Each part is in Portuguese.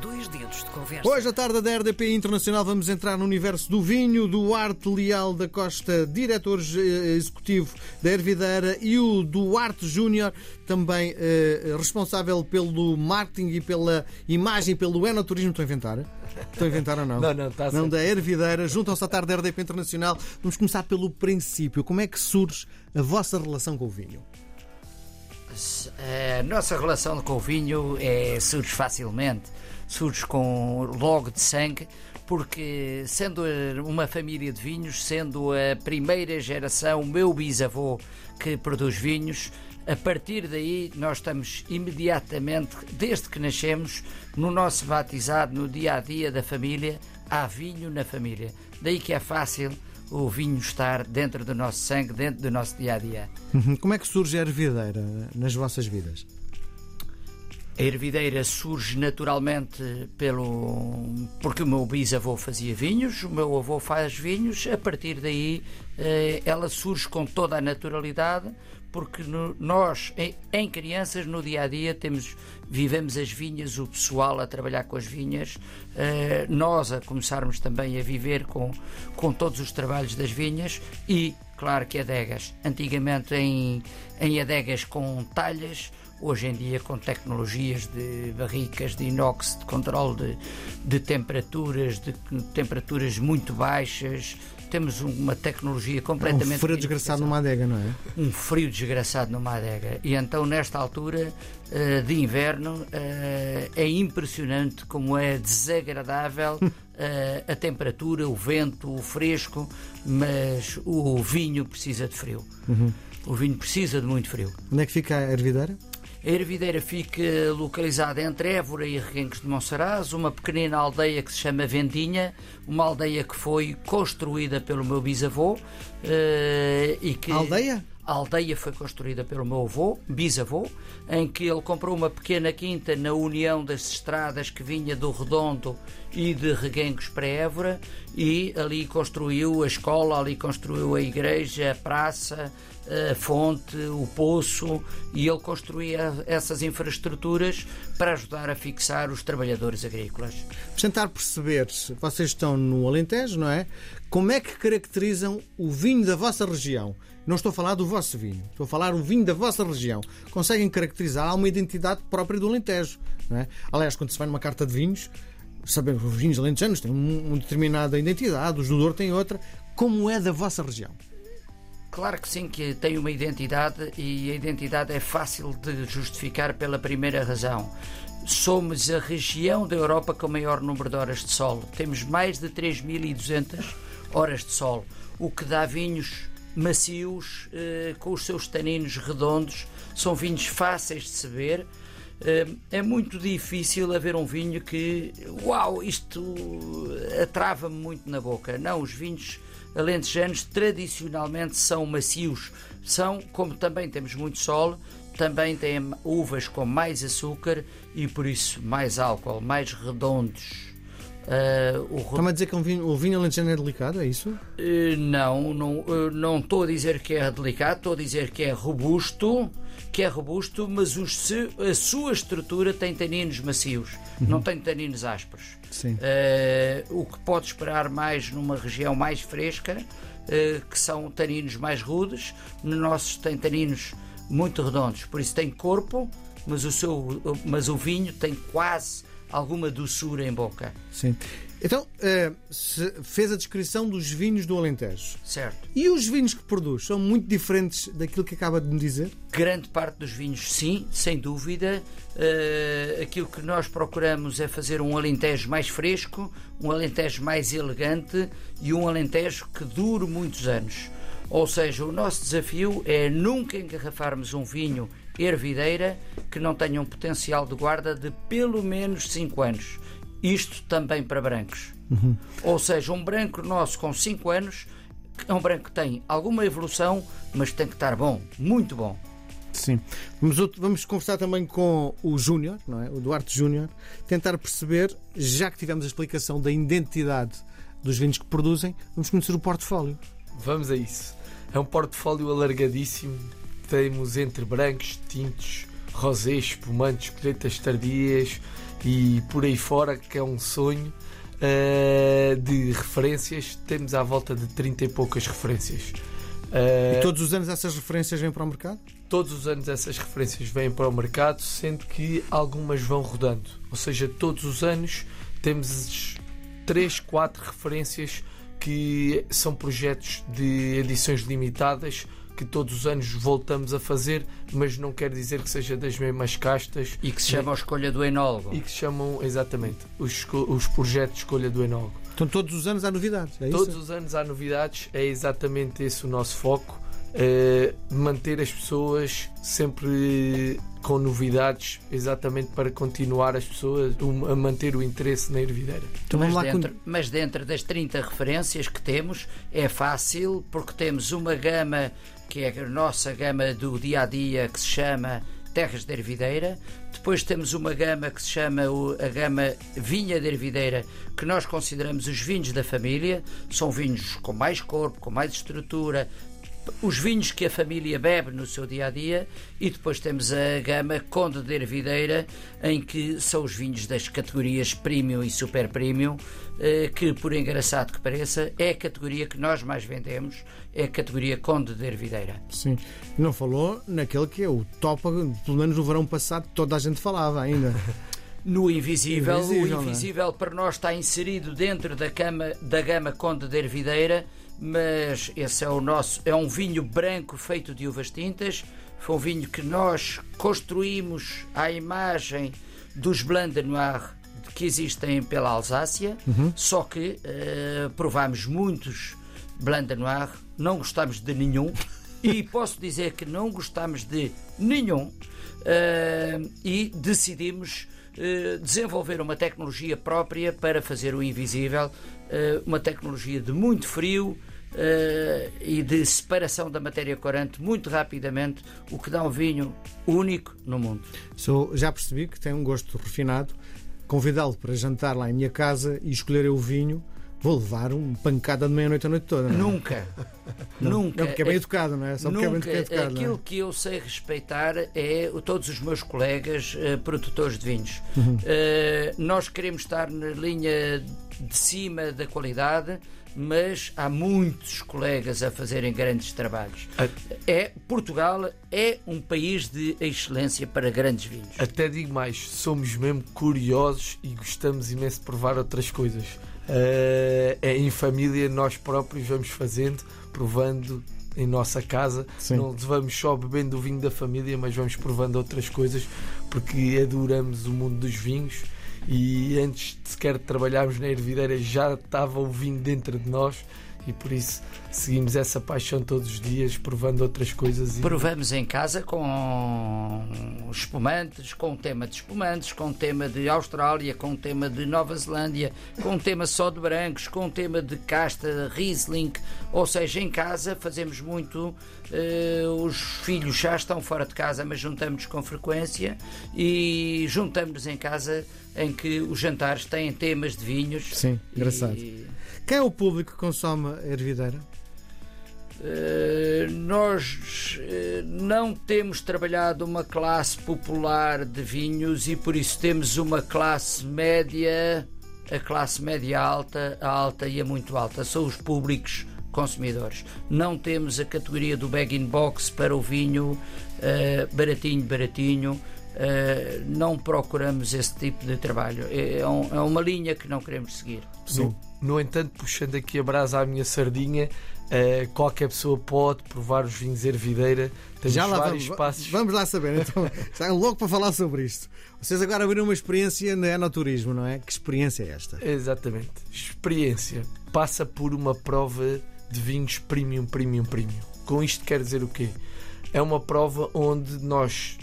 Dois dedos de conversa. Hoje, à tarde da RDP Internacional, vamos entrar no universo do vinho, Duarte Leal da Costa, diretor eh, executivo da Hervideira, e o Duarte Júnior, também eh, responsável pelo marketing e pela imagem, pelo enoturismo. Estou a inventar? Estou a inventar ou não? Não, não, está Não, certo. da Hervideira. Juntam-se à tarde da RDP Internacional. Vamos começar pelo princípio. Como é que surge a vossa relação com o vinho? A nossa relação com o vinho é, surge facilmente, surge com logo de sangue, porque sendo uma família de vinhos, sendo a primeira geração, o meu bisavô que produz vinhos, a partir daí nós estamos imediatamente, desde que nascemos, no nosso batizado, no dia a dia da família, há vinho na família. Daí que é fácil o vinho estar dentro do nosso sangue, dentro do nosso dia a dia. Uhum. Como é que surge a Hervideira nas vossas vidas? A ervideira surge naturalmente pelo porque o meu bisavô fazia vinhos, o meu avô faz vinhos, a partir daí eh, ela surge com toda a naturalidade, porque nós, em, em crianças, no dia a dia, temos, vivemos as vinhas, o pessoal a trabalhar com as vinhas, eh, nós a começarmos também a viver com, com todos os trabalhos das vinhas e, claro que adegas. Antigamente em, em adegas com talhas, hoje em dia com tecnologias de barricas de inox, de controle de, de temperaturas, de temperaturas muito baixas. Temos uma tecnologia É completamente. um frio desgraçado numa adega, não é? um frio desgraçado numa adega. E então, nesta altura eh, de inverno, eh, é impressionante como é desagradável eh, a temperatura, o vento, o fresco, mas o vinho precisa de frio. O vinho precisa de muito frio. Onde é que fica a Hervideira? A Ervideira fica localizada entre Évora e Reguengos de Monsaraz, uma pequenina aldeia que se chama Vendinha, uma aldeia que foi construída pelo meu bisavô eh, e que aldeia? A aldeia foi construída pelo meu avô, bisavô, em que ele comprou uma pequena quinta na união das estradas que vinha do Redondo e de Reguengos para Évora e ali construiu a escola, ali construiu a igreja, a praça, a fonte, o poço e ele construía essas infraestruturas para ajudar a fixar os trabalhadores agrícolas. Tentar perceber, se vocês estão no Alentejo, não é? Como é que caracterizam o vinho da vossa região? Não estou a falar do vosso vinho, estou a falar o vinho da vossa região. Conseguem caracterizar? Uma identidade própria do Alentejo, não é? Aliás, quando se vai numa carta de vinhos, sabemos que os vinhos alentejanos têm um- uma determinada identidade, os do Douro têm outra. Como é da vossa região? Claro que sim, que tem uma identidade e a identidade é fácil de justificar pela primeira razão. Somos a região da Europa com o maior número de horas de sol. Temos mais de 3.200 horas de sol, o que dá vinhos macios, eh, com os seus taninos redondos. São vinhos fáceis de se ver. Eh, É muito difícil haver um vinho que, uau, isto atrava-me muito na boca. Não, os vinhos alentejanos tradicionalmente são macios. São, como também temos muito sol, também têm uvas com mais açúcar e por isso mais álcool, mais redondos. Ah, o ro- Está-me a dizer que um vinho, o vinho alentejano é delicado, é isso? eh, Não, não, eh, não estou a dizer que é delicado, estou a dizer que é robusto, que é robusto, mas os a sua estrutura tem taninos macios, não tem taninos ásperos. Sim. Eh, o que pode esperar mais numa região mais fresca, que são taninos mais rudes, no nosso tem taninos muito redondos, por isso tem corpo, mas o, seu, mas o vinho tem quase alguma doçura em boca, Sim. Então, se fez a descrição dos vinhos do Alentejo. certo? E os vinhos que produz são muito diferentes daquilo que acaba de me dizer? Grande parte dos vinhos, sim, sem dúvida. Eh, aquilo que nós procuramos é fazer um alentejo mais fresco, um alentejo mais elegante e um alentejo que dure muitos anos. Ou seja, o nosso desafio é nunca engarrafarmos um vinho ervideira que não tenha um potencial de guarda de pelo menos 5 anos. Isto também para brancos. Ou seja, um branco nosso com 5 anos é um branco que tem alguma evolução, mas tem que estar bom, muito bom. Sim. Vamos, vamos conversar também com o Júnior, não é? O Duarte Júnior, tentar perceber, já que tivemos a explicação da identidade dos vinhos que produzem, vamos conhecer o portfólio. Vamos a isso. É um portfólio alargadíssimo. Temos entre brancos, tintos, rosés, espumantes, colheitas tardias e por aí fora, que é um sonho. Uh, de referências, temos à volta de 30 e poucas referências. Uh, e todos os anos essas referências vêm para o mercado? Todos os anos essas referências vêm para o mercado, sendo que algumas vão rodando. Ou seja, todos os anos temos 3, 4 referências que são projetos de edições limitadas que todos os anos voltamos a fazer, mas não quer dizer que seja das mesmas castas. E que se chama a escolha do enólogo. E que se chamam, exatamente, os, os projetos de escolha do enólogo. Então todos os anos há novidades, é Todos isso? os anos há novidades, é exatamente esse o nosso foco. É manter as pessoas sempre com novidades, exatamente para continuar as pessoas a manter o interesse na ervideira. Então, mas, dentro, mas dentro das 30 referências que temos, é fácil porque temos uma gama que é a nossa gama do dia a dia que se chama Terras de Ervideira. Depois temos uma gama que se chama a gama Vinha de Ervideira, que nós consideramos os vinhos da família. São vinhos com mais corpo, com mais estrutura, os vinhos que a família bebe no seu dia a dia e depois temos a gama Conde de Ervideira, em que são os vinhos das categorias Premium e Super Premium, eh, que, por engraçado que pareça, é a categoria que nós mais vendemos, é a categoria Conde de Ervideira. Sim, não falou naquele que é o top, pelo menos no verão passado, toda a gente falava ainda. No Invisível, invisível o Invisível é? para nós está inserido dentro da, cama, da gama Conde de Ervideira mas esse é o nosso, é um vinho branco feito de uvas tintas. Foi um vinho que nós construímos à imagem dos Blanc de Noir que existem pela Alsácia, uhum. só que uh, provámos muitos Blanc de Noir, não gostamos de nenhum, e posso dizer que não gostamos de nenhum, uh, e decidimos desenvolver uma tecnologia própria para fazer o invisível, uma tecnologia de muito frio, Uh, e de separação da matéria corante muito rapidamente, o que dá um vinho único no mundo. Sou, já percebi que tem um gosto refinado. Convidá-lo para jantar lá em minha casa e escolher o vinho, vou levar uma pancada de meia-noite a noite toda. Não é? Nunca. Nunca. Não, porque é bem educado, não é? Só porque Nunca. é bem educado. Aquilo é? que eu sei respeitar é todos os meus colegas uh, produtores de vinhos. Uhum. Uh, nós queremos estar na linha de cima da qualidade mas há muitos colegas a fazerem grandes trabalhos. É, Portugal é um país de excelência para grandes vinhos. Até digo mais, somos mesmo curiosos e gostamos imenso de provar outras coisas. Uh, é em família, nós próprios vamos fazendo, provando em nossa casa. Sim. Não vamos só bebendo o vinho da família, mas vamos provando outras coisas porque adoramos o mundo dos vinhos e antes de sequer trabalharmos na ervideira já estava o vinho dentro de nós e por isso seguimos essa paixão todos os dias, provando outras coisas. Provamos em casa com espumantes, com tema de espumantes, com tema de Austrália, com tema de Nova Zelândia, com tema só de brancos, com tema de casta Riesling, ou seja, em casa fazemos muito. Uh, os filhos já estão fora de casa, mas juntamos com frequência e juntamos-nos em casa em que os jantares têm temas de vinhos. Sim, engraçado. E... Quem é o público que consome a ervideira? Uh, nós uh, não temos trabalhado uma classe popular de vinhos e por isso temos uma classe média, a classe média alta, a alta e a muito alta. São os públicos consumidores. Não temos a categoria do bag-in box para o vinho uh, baratinho, baratinho. Não procuramos esse tipo de trabalho. É, é, um, é uma linha que não queremos seguir. Sim. No entanto, puxando aqui a brasa à minha sardinha, uh, qualquer pessoa pode provar os vinhos Ervideira. Temos Já lá vários vamos, passos. Vamos lá saber, então, está louco para falar sobre isto. Vocês agora abriram uma experiência no enoturismo, não é? Que experiência é esta? Exatamente. Experiência passa por uma prova de vinhos premium, premium, premium. Com isto quer dizer o quê? É uma prova onde nós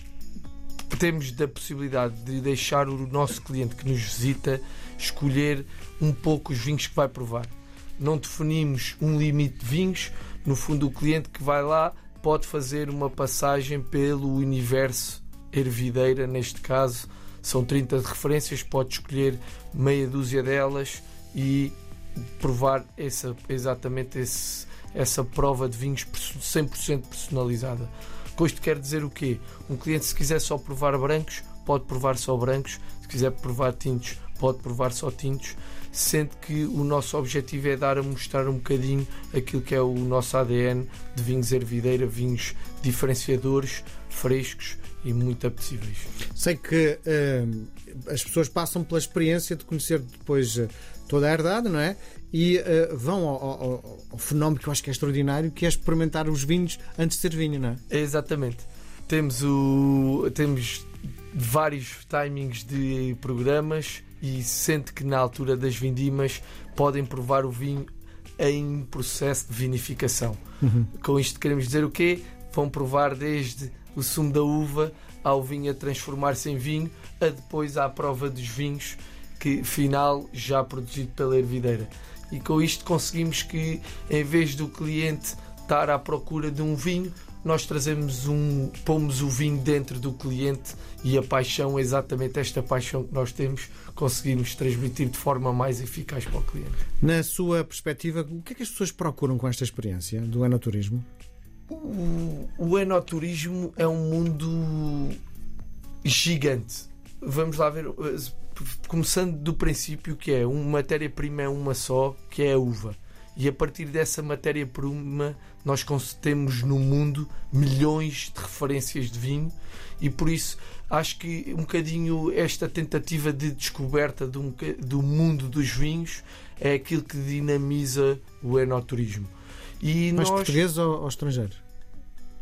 temos da possibilidade de deixar o nosso cliente que nos visita escolher um pouco os vinhos que vai provar. Não definimos um limite de vinhos, no fundo, o cliente que vai lá pode fazer uma passagem pelo universo ervideira, neste caso, são 30 de referências, pode escolher meia dúzia delas e provar essa, exatamente esse, essa prova de vinhos 100% personalizada. Com isto quer dizer o quê? Um cliente, se quiser só provar brancos, pode provar só brancos. Se quiser provar tintos, pode provar só tintos, sendo que o nosso objetivo é dar a mostrar um bocadinho aquilo que é o nosso ADN de vinhos ervideira, vinhos diferenciadores, frescos e muito apetecíveis. Sei que uh, as pessoas passam pela experiência de conhecer depois uh, toda a herdade, não é? E uh, vão ao, ao, ao, fenómeno que eu acho que é extraordinário, que é experimentar os vinhos antes de ser vinho, não é? Exatamente. Temos, o, temos vários timings de programas e sente que na altura das vindimas podem provar o vinho em processo de vinificação. Uhum. Com isto queremos dizer o quê? Vão provar desde o sumo da uva ao vinho a transformar-se em vinho, a depois à prova dos vinhos que final já produzido pela ervideira. E com isto conseguimos que em vez do cliente estar à procura de um vinho, nós trazemos um, pomos o vinho dentro do cliente e a paixão, exatamente esta paixão que nós temos, conseguimos transmitir de forma mais eficaz para o cliente. Na sua perspectiva, o que é que as pessoas procuram com esta experiência do enoturismo? O, o enoturismo é um mundo gigante. Vamos lá ver, começando do princípio que é uma matéria-prima é uma só, que é a uva e a partir dessa matéria-prima nós temos no mundo milhões de referências de vinho e por isso acho que um bocadinho esta tentativa de descoberta do, do mundo dos vinhos é aquilo que dinamiza o enoturismo. E Mas nós, português ou, ou estrangeiro?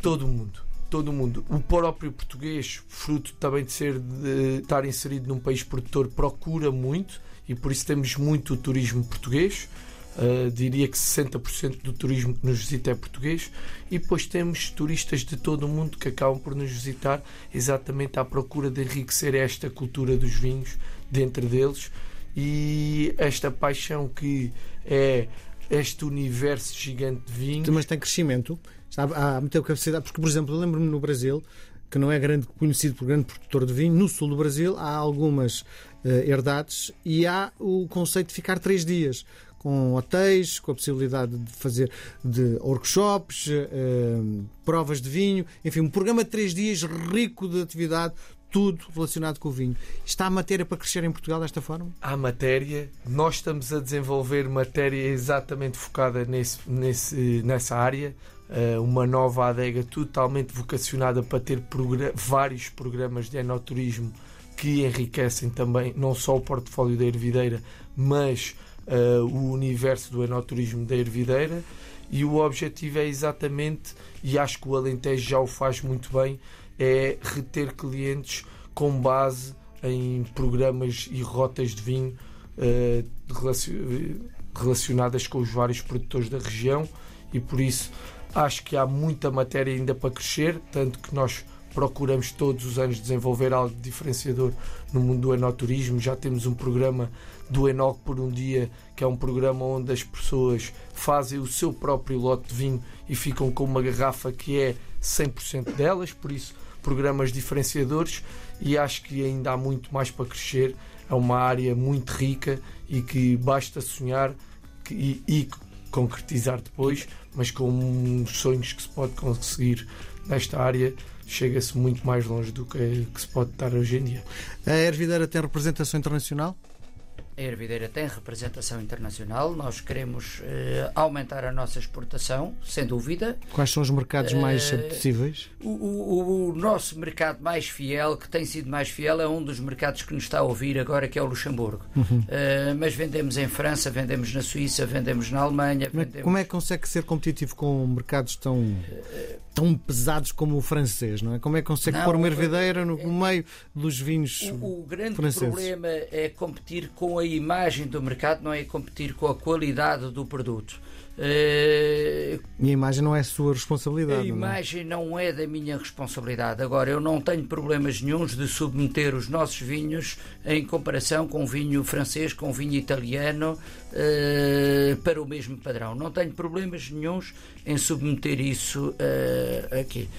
Todo o mundo todo o mundo. O próprio português, fruto também de ser de estar inserido num país produtor, procura muito e por isso temos muito turismo português. Uh, diria que 60% do turismo que nos visita é português e depois temos turistas de todo o mundo que acabam por nos visitar exatamente à procura de enriquecer esta cultura dos vinhos dentro deles e esta paixão que é este universo gigante de vinhos. Mas tem crescimento, sabe? há muita capacidade, porque por exemplo, eu lembro-me no Brasil que não é grande, conhecido por grande produtor de vinho, no sul do Brasil há algumas uh, herdades e há o conceito de ficar três dias com hotéis, com a possibilidade de fazer de workshops, uh, provas de vinho, enfim, um programa de três dias rico de atividade, tudo relacionado com o vinho. Está a matéria para crescer em Portugal desta forma? Há matéria. Nós estamos a desenvolver matéria exatamente focada nesse, nesse, nessa área. Uh, uma nova adega totalmente vocacionada para ter vários programas de enoturismo que enriquecem também não só o portfólio da Hervideira, mas uh, o universo do enoturismo da Ervideira e o objetivo é exatamente, e acho que o Alentejo já o faz muito bem, é reter clientes com base em programas e rotas de vinho uh, relacionadas com os vários produtores da região e por isso acho que há muita matéria ainda para crescer, tanto que nós procuramos todos os anos desenvolver algo diferenciador no mundo do enoturismo. Já temos um programa do Enoc por um dia, que é um programa onde as pessoas fazem o seu próprio lote de vinho e ficam com uma garrafa que é 100% delas, por isso programas diferenciadores e acho que ainda há muito mais para crescer. É uma área muito rica e que basta sonhar e, e concretizar depois, mas com sonhos que se pode conseguir nesta área chega-se muito mais longe do que, que se pode estar hoje em dia. A Ervideira tem representação internacional? A Hervideira tem representação internacional, nós queremos uh, aumentar a nossa exportação, sem dúvida. Quais são os mercados mais uh, apetecíveis? O, o, o, nosso mercado mais fiel, que tem sido mais fiel, é um dos mercados que nos está a ouvir agora, que é o Luxemburgo. Uhum. Uh, mas vendemos em França, vendemos na Suíça, vendemos na Alemanha. Vendemos... como é que consegue ser competitivo com mercados tão, tão pesados como o francês? Não é? Como é que consegue não, pôr uma hervideira no, no meio dos vinhos O, o grande franceses? problema é competir com a imagem do mercado, não é competir com a qualidade do produto. Uh, e a imagem não é a sua responsabilidade. A é? imagem não é? não é? da minha responsabilidade. Agora, eu não tenho problemas nenhums de submeter os nossos vinhos em comparação com vinho francês, com vinho italiano, uh, para o mesmo padrão. Não tenho problemas nenhums em submeter isso uh, aqui.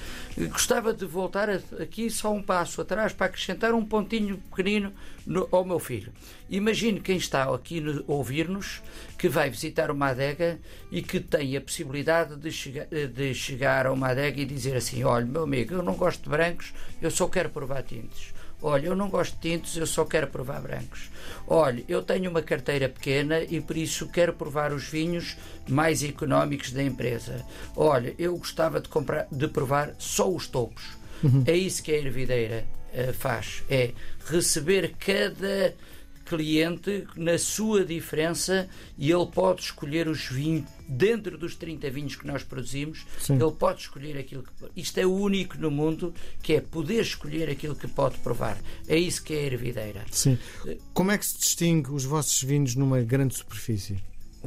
Gostava de voltar aqui só um passo atrás para acrescentar um pontinho pequenino no, ao meu filho. Imagine quem está aqui a ouvir-nos que vai visitar uma adega e que tem a possibilidade de chegar, de chegar a uma adega e dizer assim: Olha, meu amigo, eu não gosto de brancos, eu só quero provar tintes. Olha, eu não gosto de tintos, eu só quero provar brancos. Olha, eu tenho uma carteira pequena e por isso quero provar os vinhos mais económicos da empresa. Olha, eu gostava de, comprar, de provar só os topos. Uhum. É isso que a Ervideira uh, faz. É receber cada cliente na sua diferença e ele pode escolher os vinhos dentro dos 30 vinhos que nós produzimos, Sim. ele pode escolher aquilo que isto é o único no mundo que é poder escolher aquilo que pode provar. É isso que é a ervideira. Sim. Como é que se distingue os vossos vinhos numa grande superfície?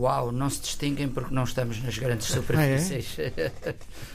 Uau, não se distinguem porque não estamos nas grandes superfícies.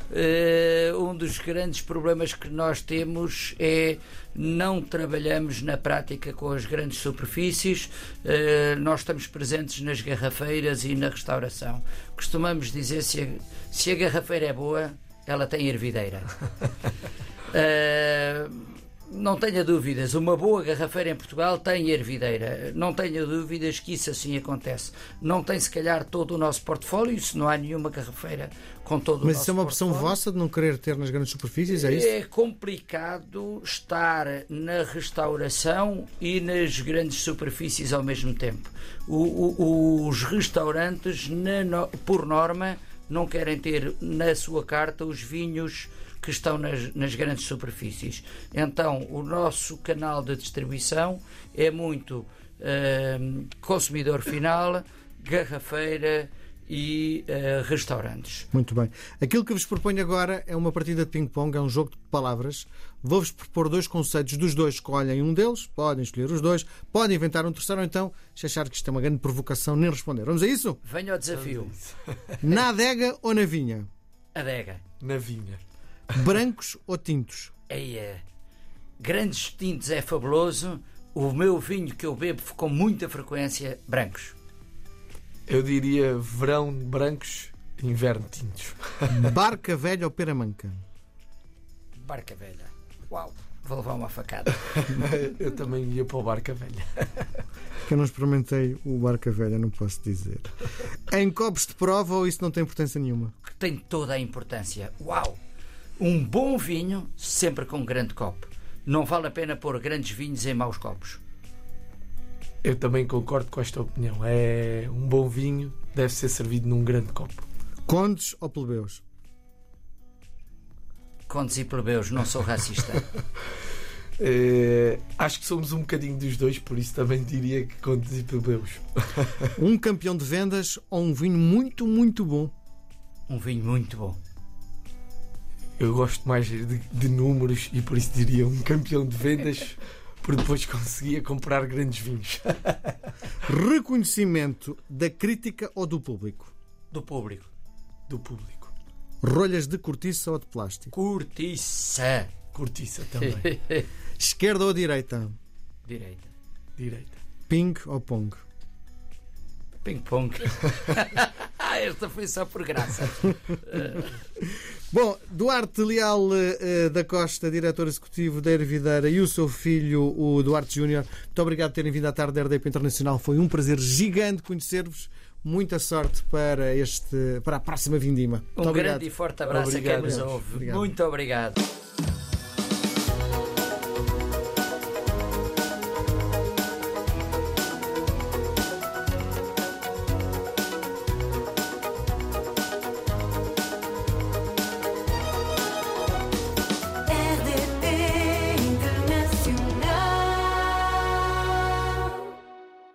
Ah, é? uh, um dos grandes problemas que nós temos é não trabalhamos na prática com as grandes superfícies, uh, nós estamos presentes nas garrafeiras e na restauração. Costumamos dizer se a, se a garrafeira é boa, ela tem ervideira. Não tenha dúvidas, uma boa garrafeira em Portugal tem ervideira. Não tenha dúvidas que isso assim acontece. Não tem, se calhar, todo o nosso portfólio, se não há nenhuma garrafeira com todo Mas o nosso isso é uma opção vossa de não querer ter nas grandes superfícies, é isso? É complicado estar na restauração e nas grandes superfícies ao mesmo tempo. O, o, os restaurantes, na, por norma, não querem ter na sua carta os vinhos que estão nas, nas grandes superfícies. Então, o nosso canal de distribuição é muito uh, consumidor final, garrafeira e uh, restaurantes. Muito bem. Aquilo que vos proponho agora é uma partida de ping-pong, é um jogo de palavras. Vou-vos propor dois conceitos, dos dois escolhem um deles, podem escolher os dois, podem inventar um terceiro, ou então, se achar que isto é uma grande provocação, nem responder. Vamos a isso? Venha ao desafio. Na adega ou na vinha? Adega. Na vinha. Brancos ou tintos? É, grandes tintos é fabuloso. O meu vinho que eu bebo com muita frequência, brancos. Eu diria verão brancos, inverno tintos. Barca velha ou peramanca? Barca velha. Uau, vou levar uma facada. eu também ia para o Barca Velha. eu não experimentei o Barca Velha, não posso dizer. Em copos de prova ou isso não tem importância nenhuma? Tem toda a importância. Uau! Um bom vinho, sempre com um grande copo. Não vale a pena pôr grandes vinhos em maus copos. Eu também concordo com esta opinião. É um bom vinho deve ser servido num grande copo. Condes ou plebeus? Condes e plebeus, não sou racista. é, acho que somos um bocadinho dos dois, por isso também diria que condes e plebeus. um campeão de vendas ou um vinho muito, muito bom? Um vinho muito bom eu gosto mais de, de, números e por isso diria um campeão de vendas, por depois conseguia comprar grandes vinhos. Reconhecimento da crítica ou do público? Do público. Do público. Rolhas de cortiça ou de plástico? Cortiça. Cortiça também. Esquerda ou direita? Direita. Direita. Ping ou pong? Ping-pong. ah, esta foi só por graça. Bom, Duarte Leal uh, da Costa, diretor executivo da Ervideira, e o seu filho, o Duarte Júnior, muito obrigado por terem vindo à tarde da RDP Internacional. Foi um prazer gigante conhecer-vos. Muita sorte para, este, para a próxima vindima. Muito um obrigado. grande e forte abraço obrigado. a quem nos ouve. Obrigado. Muito obrigado.